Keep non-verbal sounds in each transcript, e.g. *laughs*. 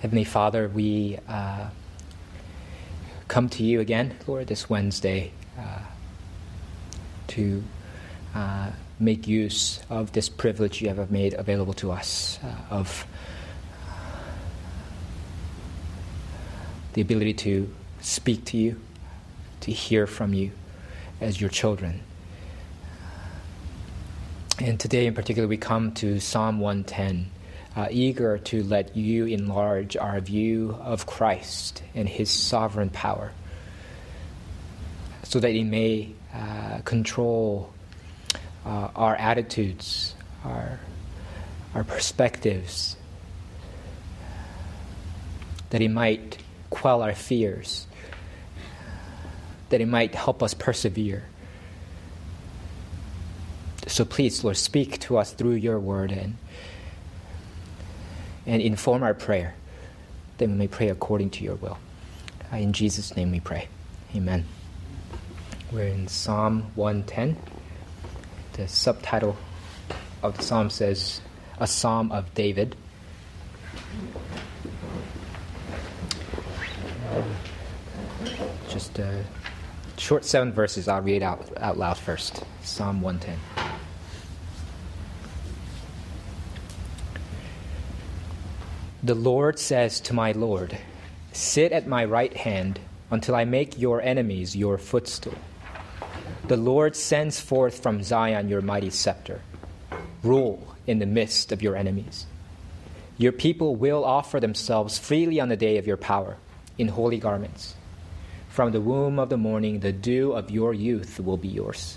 Heavenly Father, we uh, come to you again, Lord, this Wednesday uh, to uh, make use of this privilege you have made available to us uh, of the ability to speak to you, to hear from you as your children. And today, in particular, we come to Psalm 110 uh, eager to let you enlarge our view of Christ and his sovereign power so that he may uh, control uh, our attitudes, our, our perspectives, that he might quell our fears, that he might help us persevere. So please, Lord, speak to us through your word and and inform our prayer, that we may pray according to your will. Uh, in Jesus' name we pray. Amen. We're in Psalm 110. The subtitle of the psalm says, A Psalm of David. just a short seven verses. I'll read out, out loud first. Psalm 110. The Lord says to my Lord, Sit at my right hand until I make your enemies your footstool. The Lord sends forth from Zion your mighty scepter. Rule in the midst of your enemies. Your people will offer themselves freely on the day of your power, in holy garments. From the womb of the morning, the dew of your youth will be yours.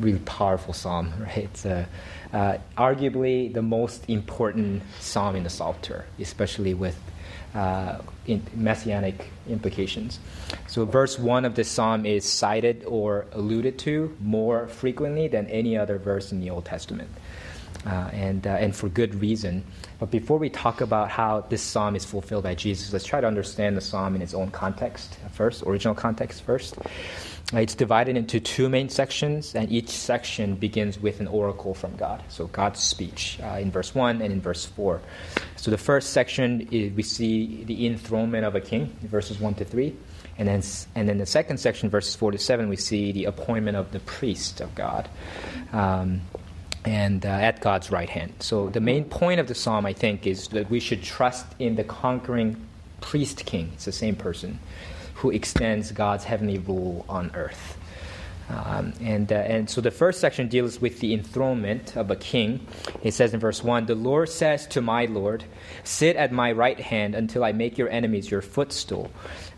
really powerful psalm, *laughs* right? It's a, uh, arguably the most important psalm in the Psalter, especially with uh, messianic implications. So, verse 1 of this psalm is cited or alluded to more frequently than any other verse in the Old Testament. Uh, and, uh, and for good reason. But before we talk about how this psalm is fulfilled by Jesus, let's try to understand the psalm in its own context first, original context first. It's divided into two main sections, and each section begins with an oracle from God. So, God's speech uh, in verse 1 and in verse 4. So, the first section, is, we see the enthronement of a king, verses 1 to 3. And then, and then the second section, verses 4 to 7, we see the appointment of the priest of God. Um, and uh, at God's right hand. So, the main point of the psalm, I think, is that we should trust in the conquering priest king. It's the same person who extends God's heavenly rule on earth. Um, and, uh, and so the first section deals with the enthronement of a king. It says in verse 1 The Lord says to my Lord, Sit at my right hand until I make your enemies your footstool.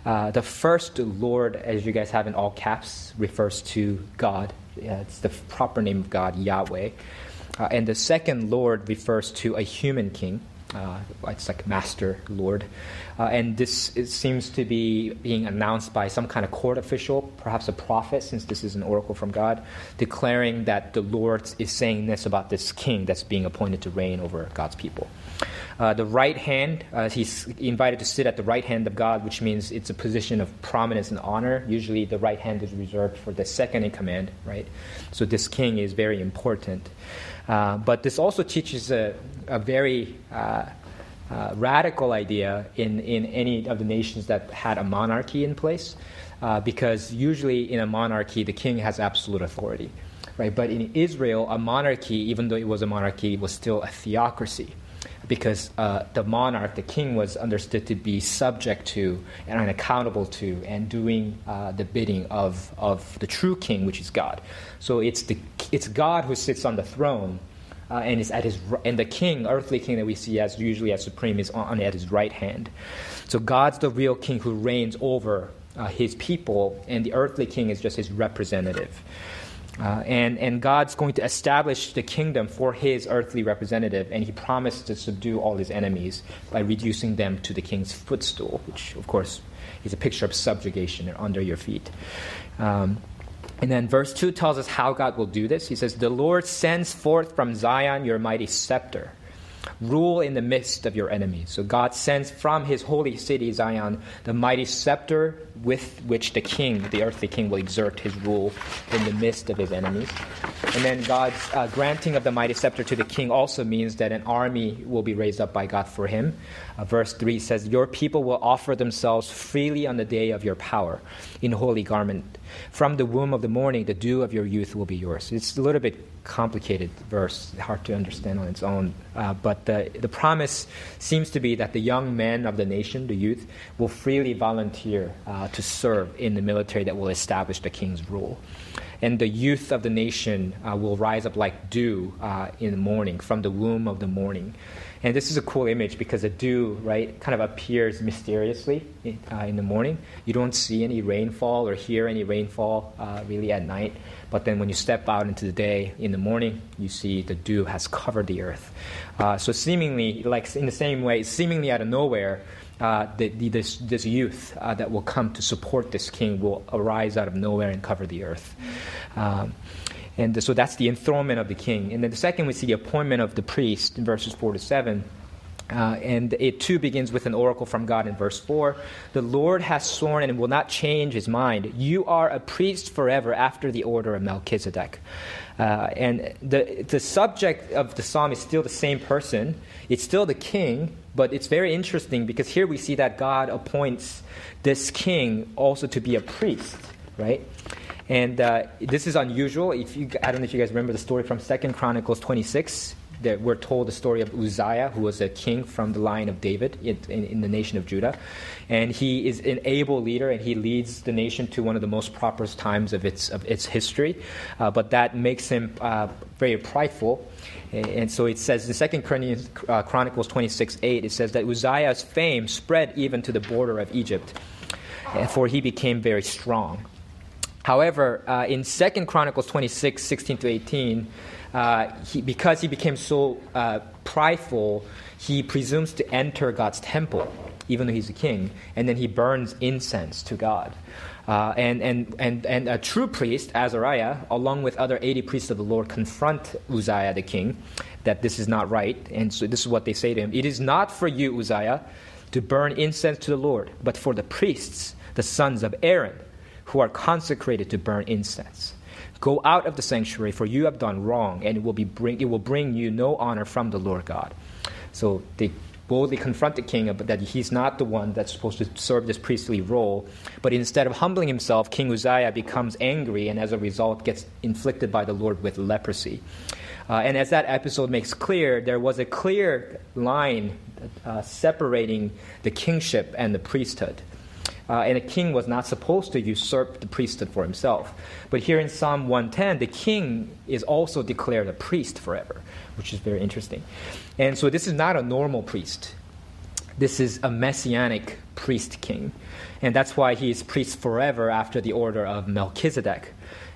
Uh, the first Lord, as you guys have in all caps, refers to God. It's the proper name of God, Yahweh. Uh, and the second Lord refers to a human king. Uh, it's like Master Lord. Uh, and this seems to be being announced by some kind of court official, perhaps a prophet, since this is an oracle from God, declaring that the Lord is saying this about this king that's being appointed to reign over God's people. Uh, the right hand, uh, he's invited to sit at the right hand of God, which means it's a position of prominence and honor. Usually the right hand is reserved for the second in command, right? So this king is very important. Uh, but this also teaches a, a very uh, uh, radical idea in, in any of the nations that had a monarchy in place, uh, because usually in a monarchy, the king has absolute authority. Right? But in Israel, a monarchy, even though it was a monarchy, was still a theocracy because uh, the monarch, the king, was understood to be subject to and accountable to and doing uh, the bidding of, of the true king, which is God. So it's, the, it's God who sits on the throne. Uh, and is at his and the king, earthly king that we see as usually as supreme, is on, at his right hand. So God's the real king who reigns over uh, his people, and the earthly king is just his representative. Uh, and, and God's going to establish the kingdom for his earthly representative, and he promised to subdue all his enemies by reducing them to the king's footstool, which, of course, is a picture of subjugation under your feet. Um, and then verse 2 tells us how God will do this. He says, The Lord sends forth from Zion your mighty scepter rule in the midst of your enemies. So God sends from his holy city, Zion, the mighty scepter with which the king, the earthly king, will exert his rule in the midst of his enemies. And then God's uh, granting of the mighty scepter to the king also means that an army will be raised up by God for him. Uh, verse 3 says, Your people will offer themselves freely on the day of your power in holy garment. From the womb of the morning, the dew of your youth will be yours. It's a little bit complicated verse, hard to understand on its own. Uh, but the, the promise seems to be that the young men of the nation, the youth, will freely volunteer uh, to serve in the military that will establish the king's rule. And the youth of the nation uh, will rise up like dew uh, in the morning, from the womb of the morning. And this is a cool image because the dew, right, kind of appears mysteriously in, uh, in the morning. You don't see any rainfall or hear any rainfall uh, really at night. But then when you step out into the day in the morning, you see the dew has covered the earth. Uh, so seemingly, like in the same way, seemingly out of nowhere, uh, the, the, this, this youth uh, that will come to support this king will arise out of nowhere and cover the earth. Um, and so that's the enthronement of the king. And then the second, we see the appointment of the priest in verses 4 to 7. Uh, and it too begins with an oracle from God in verse 4. The Lord has sworn and will not change his mind. You are a priest forever after the order of Melchizedek. Uh, and the, the subject of the psalm is still the same person, it's still the king, but it's very interesting because here we see that God appoints this king also to be a priest, right? And uh, this is unusual. If you, I don't know if you guys remember the story from Second Chronicles 26 that we're told the story of Uzziah, who was a king from the line of David in, in, in, the nation of Judah. And he is an able leader, and he leads the nation to one of the most prosperous times of its, of its history. Uh, but that makes him uh, very prideful. And so it says in 2 uh, Chronicles 26 8, it says that Uzziah's fame spread even to the border of Egypt, for he became very strong. However, uh, in 2 Chronicles 26 16 to 18, uh, he, because he became so uh, prideful, he presumes to enter God's temple, even though he's a king, and then he burns incense to God. Uh, and, and, and, and a true priest, Azariah, along with other 80 priests of the Lord, confront Uzziah the king that this is not right. And so this is what they say to him It is not for you, Uzziah, to burn incense to the Lord, but for the priests, the sons of Aaron, who are consecrated to burn incense. Go out of the sanctuary, for you have done wrong, and it will, be bring, it will bring you no honor from the Lord God. So they boldly confront the king that he's not the one that's supposed to serve this priestly role. But instead of humbling himself, King Uzziah becomes angry and as a result gets inflicted by the Lord with leprosy. Uh, and as that episode makes clear, there was a clear line uh, separating the kingship and the priesthood. Uh, and a king was not supposed to usurp the priesthood for himself. But here in Psalm 110, the king is also declared a priest forever, which is very interesting. And so this is not a normal priest. This is a messianic priest king. And that's why he is priest forever after the order of Melchizedek.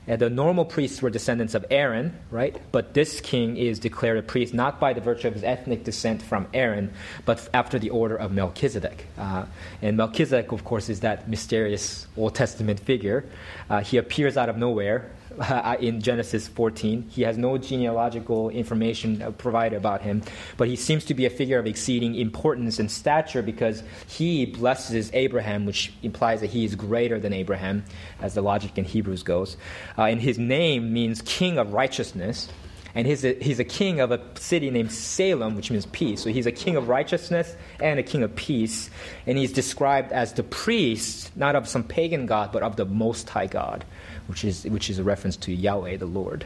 And the normal priests were descendants of Aaron, right? But this king is declared a priest not by the virtue of his ethnic descent from Aaron, but after the order of Melchizedek. Uh, and Melchizedek, of course, is that mysterious Old Testament figure. Uh, he appears out of nowhere *laughs* in Genesis 14. He has no genealogical information uh, provided about him, but he seems to be a figure of exceeding importance and stature because he blesses Abraham, which implies that he is greater than Abraham, as the logic in Hebrews goes. Uh, and his name means king of righteousness. And he's a, he's a king of a city named Salem, which means peace. So he's a king of righteousness and a king of peace. And he's described as the priest, not of some pagan god, but of the Most High God which is, which is a reference to Yahweh, the Lord.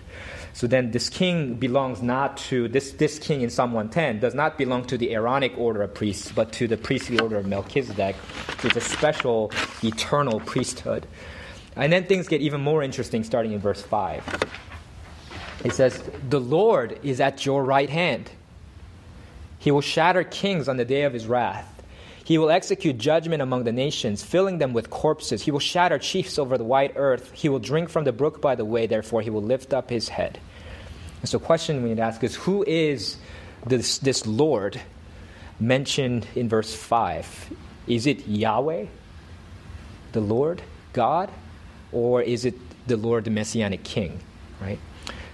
So then this king belongs not to, this, this king in Psalm 110 does not belong to the Aaronic order of priests, but to the priestly order of Melchizedek, which is a special eternal priesthood. And then things get even more interesting starting in verse 5. It says, The Lord is at your right hand. He will shatter kings on the day of his wrath. He will execute judgment among the nations, filling them with corpses. He will shatter chiefs over the wide earth. He will drink from the brook by the way, therefore he will lift up his head. And so, question we need to ask is who is this, this Lord mentioned in verse 5? Is it Yahweh, the Lord, God, or is it the Lord, the Messianic King, right?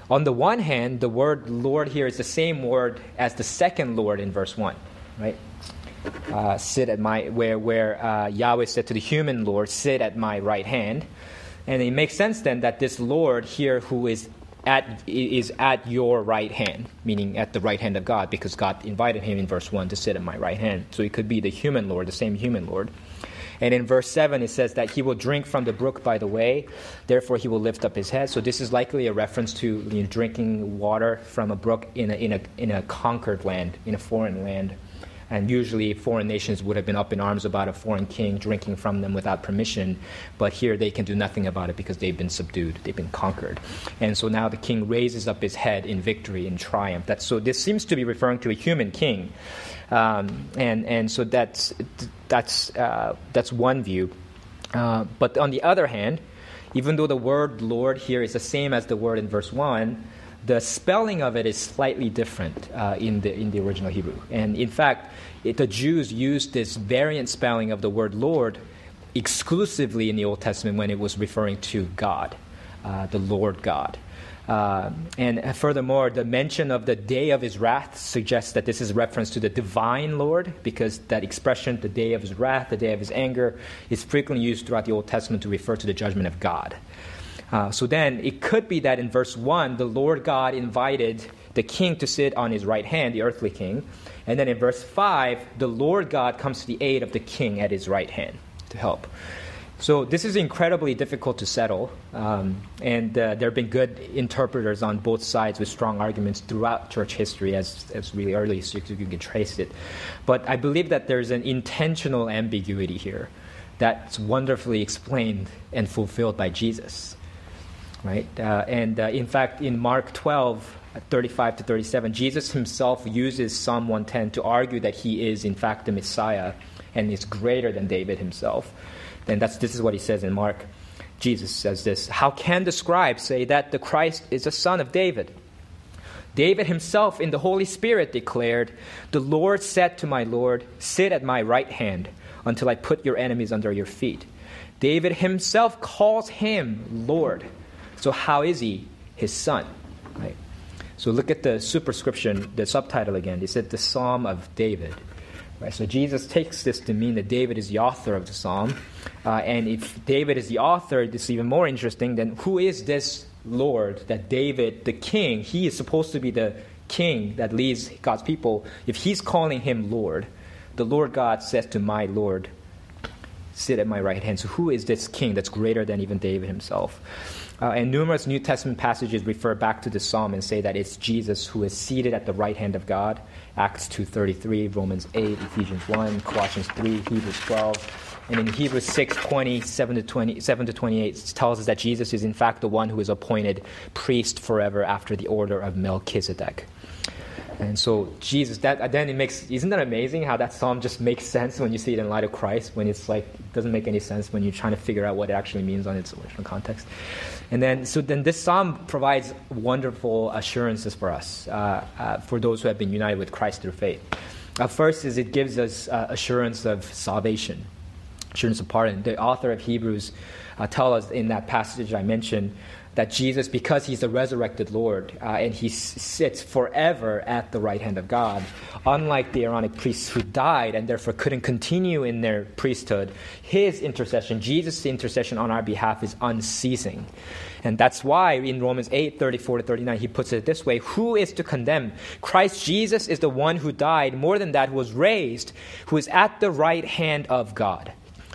On the one hand, the word Lord here is the same word as the second Lord in verse 1, right? Uh, sit at my, where, where uh, Yahweh said to the human Lord, sit at my right hand. And it makes sense then that this Lord here who is at, is at your right hand, meaning at the right hand of God, because God invited him in verse 1 to sit at my right hand. So it could be the human Lord, the same human Lord. And in verse 7, it says that he will drink from the brook by the way, therefore he will lift up his head. So this is likely a reference to you know, drinking water from a brook in a, in, a, in a conquered land, in a foreign land. And usually, foreign nations would have been up in arms about a foreign king drinking from them without permission. But here, they can do nothing about it because they've been subdued, they've been conquered. And so now the king raises up his head in victory, in triumph. That's, so this seems to be referring to a human king. Um, and, and so that's, that's, uh, that's one view. Uh, but on the other hand, even though the word Lord here is the same as the word in verse 1, the spelling of it is slightly different uh, in, the, in the original Hebrew. And in fact, it, the Jews used this variant spelling of the word Lord exclusively in the Old Testament when it was referring to God, uh, the Lord God. Uh, and furthermore, the mention of the day of his wrath suggests that this is reference to the divine Lord, because that expression, the day of his wrath, the day of his anger, is frequently used throughout the Old Testament to refer to the judgment of God. Uh, so then it could be that in verse 1, the Lord God invited the king to sit on his right hand, the earthly king. And then in verse 5, the Lord God comes to the aid of the king at his right hand to help. So this is incredibly difficult to settle, um, and uh, there have been good interpreters on both sides with strong arguments throughout church history, as, as really early as you can trace it. But I believe that there's an intentional ambiguity here that's wonderfully explained and fulfilled by Jesus. Right? Uh, and uh, in fact, in Mark 12, 35 to 37, Jesus himself uses Psalm 110 to argue that he is, in fact, the Messiah and is greater than David himself. And that's, this is what he says in Mark. Jesus says this How can the scribes say that the Christ is a son of David? David himself in the Holy Spirit declared, The Lord said to my Lord, Sit at my right hand until I put your enemies under your feet. David himself calls him Lord. So, how is he his son? Right? So, look at the superscription, the subtitle again. He said, The Psalm of David. Right, so Jesus takes this to mean that David is the author of the psalm. Uh, and if David is the author, this is even more interesting. Then who is this Lord that David, the king, he is supposed to be the king that leads God's people. If he's calling him Lord, the Lord God says to my Lord, sit at my right hand. So who is this king that's greater than even David himself? Uh, and numerous New Testament passages refer back to the psalm and say that it's Jesus who is seated at the right hand of God. Acts 2.33, Romans 8, Ephesians 1, Colossians 3, Hebrews 12. And in Hebrews 6, 20, 7 to, 20, 7 to 28, it tells us that Jesus is in fact the one who is appointed priest forever after the order of Melchizedek. And so Jesus, that then it makes isn't that amazing how that psalm just makes sense when you see it in light of Christ, when it's like it doesn't make any sense when you're trying to figure out what it actually means on its original context. And then so then this psalm provides wonderful assurances for us, uh, uh, for those who have been united with Christ through faith. Uh, first is it gives us uh, assurance of salvation, assurance of pardon. The author of Hebrews uh, tell us in that passage I mentioned that Jesus, because he's the resurrected Lord uh, and he sits forever at the right hand of God, unlike the Aaronic priests who died and therefore couldn't continue in their priesthood, his intercession, Jesus' intercession on our behalf, is unceasing. And that's why in Romans 8 34 to 39, he puts it this way Who is to condemn? Christ Jesus is the one who died, more than that, who was raised, who is at the right hand of God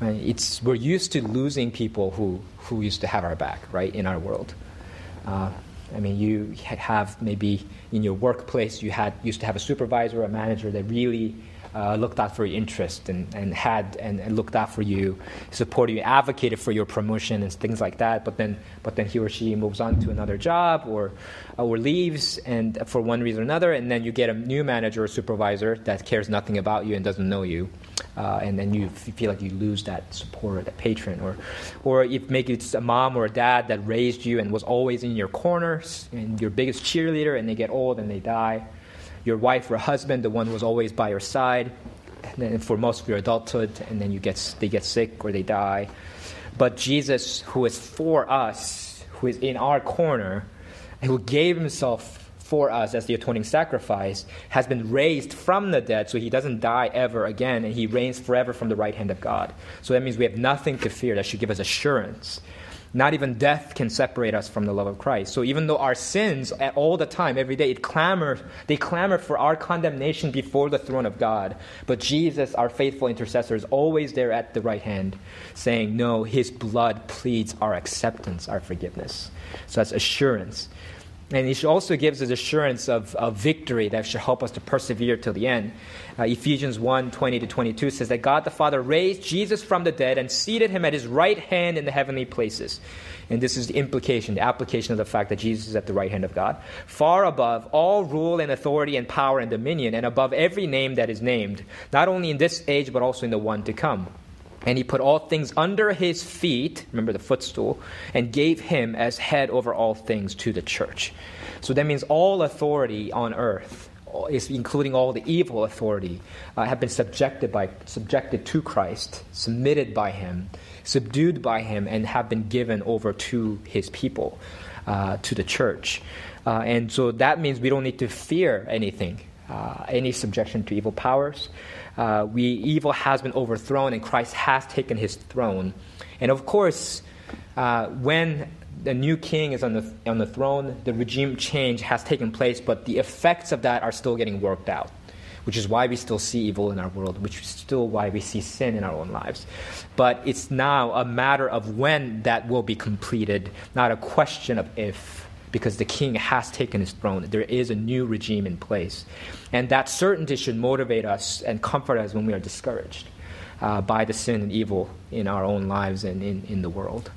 It's, we're used to losing people who, who used to have our back, right, in our world. Uh, I mean, you have maybe in your workplace, you had used to have a supervisor, a manager that really uh, looked out for your interest and, and had and, and, looked out for you, supported you, advocated for your promotion and things like that. But then, but then he or she moves on to another job or or leaves, and for one reason or another, and then you get a new manager or supervisor that cares nothing about you and doesn't know you, uh, and then you feel like you lose that support, that patron, or or if maybe it's a mom or a dad that raised you and was always in your corners and your biggest cheerleader, and they get old and they die your wife or husband, the one who was always by your side, and then for most of your adulthood, and then you get, they get sick or they die. But Jesus, who is for us, who is in our corner, who gave himself for us as the atoning sacrifice, has been raised from the dead, so he doesn't die ever again, and he reigns forever from the right hand of God. So that means we have nothing to fear. That should give us assurance not even death can separate us from the love of Christ. So even though our sins at all the time, every day, it clamor, they clamor for our condemnation before the throne of God. But Jesus, our faithful intercessor, is always there at the right hand, saying, No, his blood pleads our acceptance, our forgiveness. So that's assurance. And he also gives us assurance of, of victory that should help us to persevere till the end. Uh, Ephesians 1 20 to 22 says that God the Father raised Jesus from the dead and seated him at his right hand in the heavenly places. And this is the implication, the application of the fact that Jesus is at the right hand of God, far above all rule and authority and power and dominion, and above every name that is named, not only in this age, but also in the one to come. And he put all things under his feet, remember the footstool, and gave him as head over all things to the church. So that means all authority on earth, including all the evil authority, uh, have been subjected, by, subjected to Christ, submitted by him, subdued by him, and have been given over to his people, uh, to the church. Uh, and so that means we don't need to fear anything, uh, any subjection to evil powers uh, we evil has been overthrown and Christ has taken his throne. And of course, uh, when the new king is on the, on the throne, the regime change has taken place, but the effects of that are still getting worked out, which is why we still see evil in our world, which is still why we see sin in our own lives. But it's now a matter of when that will be completed, not a question of if because the king has taken his throne. There is a new regime in place. And that certainty should motivate us and comfort us when we are discouraged uh, by the sin and evil in our own lives and in, in the world.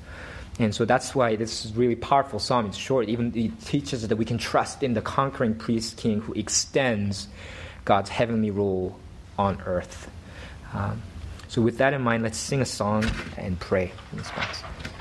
And so that's why this is really powerful psalm. It's short. Even it teaches that we can trust in the conquering priest king who extends God's heavenly rule on earth. Um, so with that in mind, let's sing a song and pray in response.